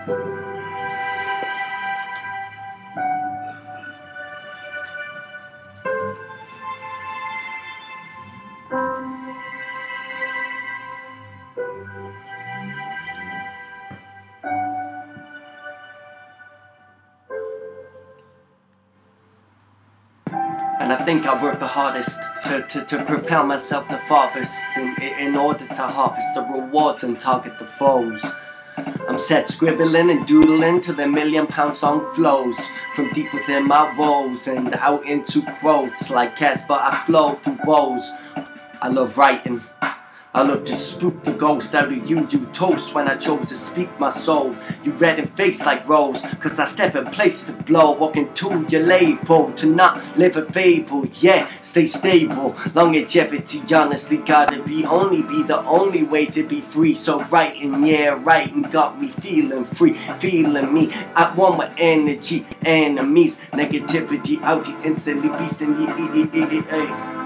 And I think I work the hardest to, to, to propel myself the farthest in, in order to harvest the rewards and target the foes. I'm set scribbling and doodling till the million pound song flows from deep within my woes and out into quotes like Casper. I flow through woes. I love writing. I love to spook the ghost out of you, you toast when I chose to speak my soul. You red in face like rose, cause I step in place to blow. Walking to your label, to not live a fable, yeah, stay stable. Longevity, honestly, gotta be only be the only way to be free. So writing, yeah, writing got me feeling free, feeling me. I want my energy, enemies, negativity out, you instantly beasting, yeah, yeah.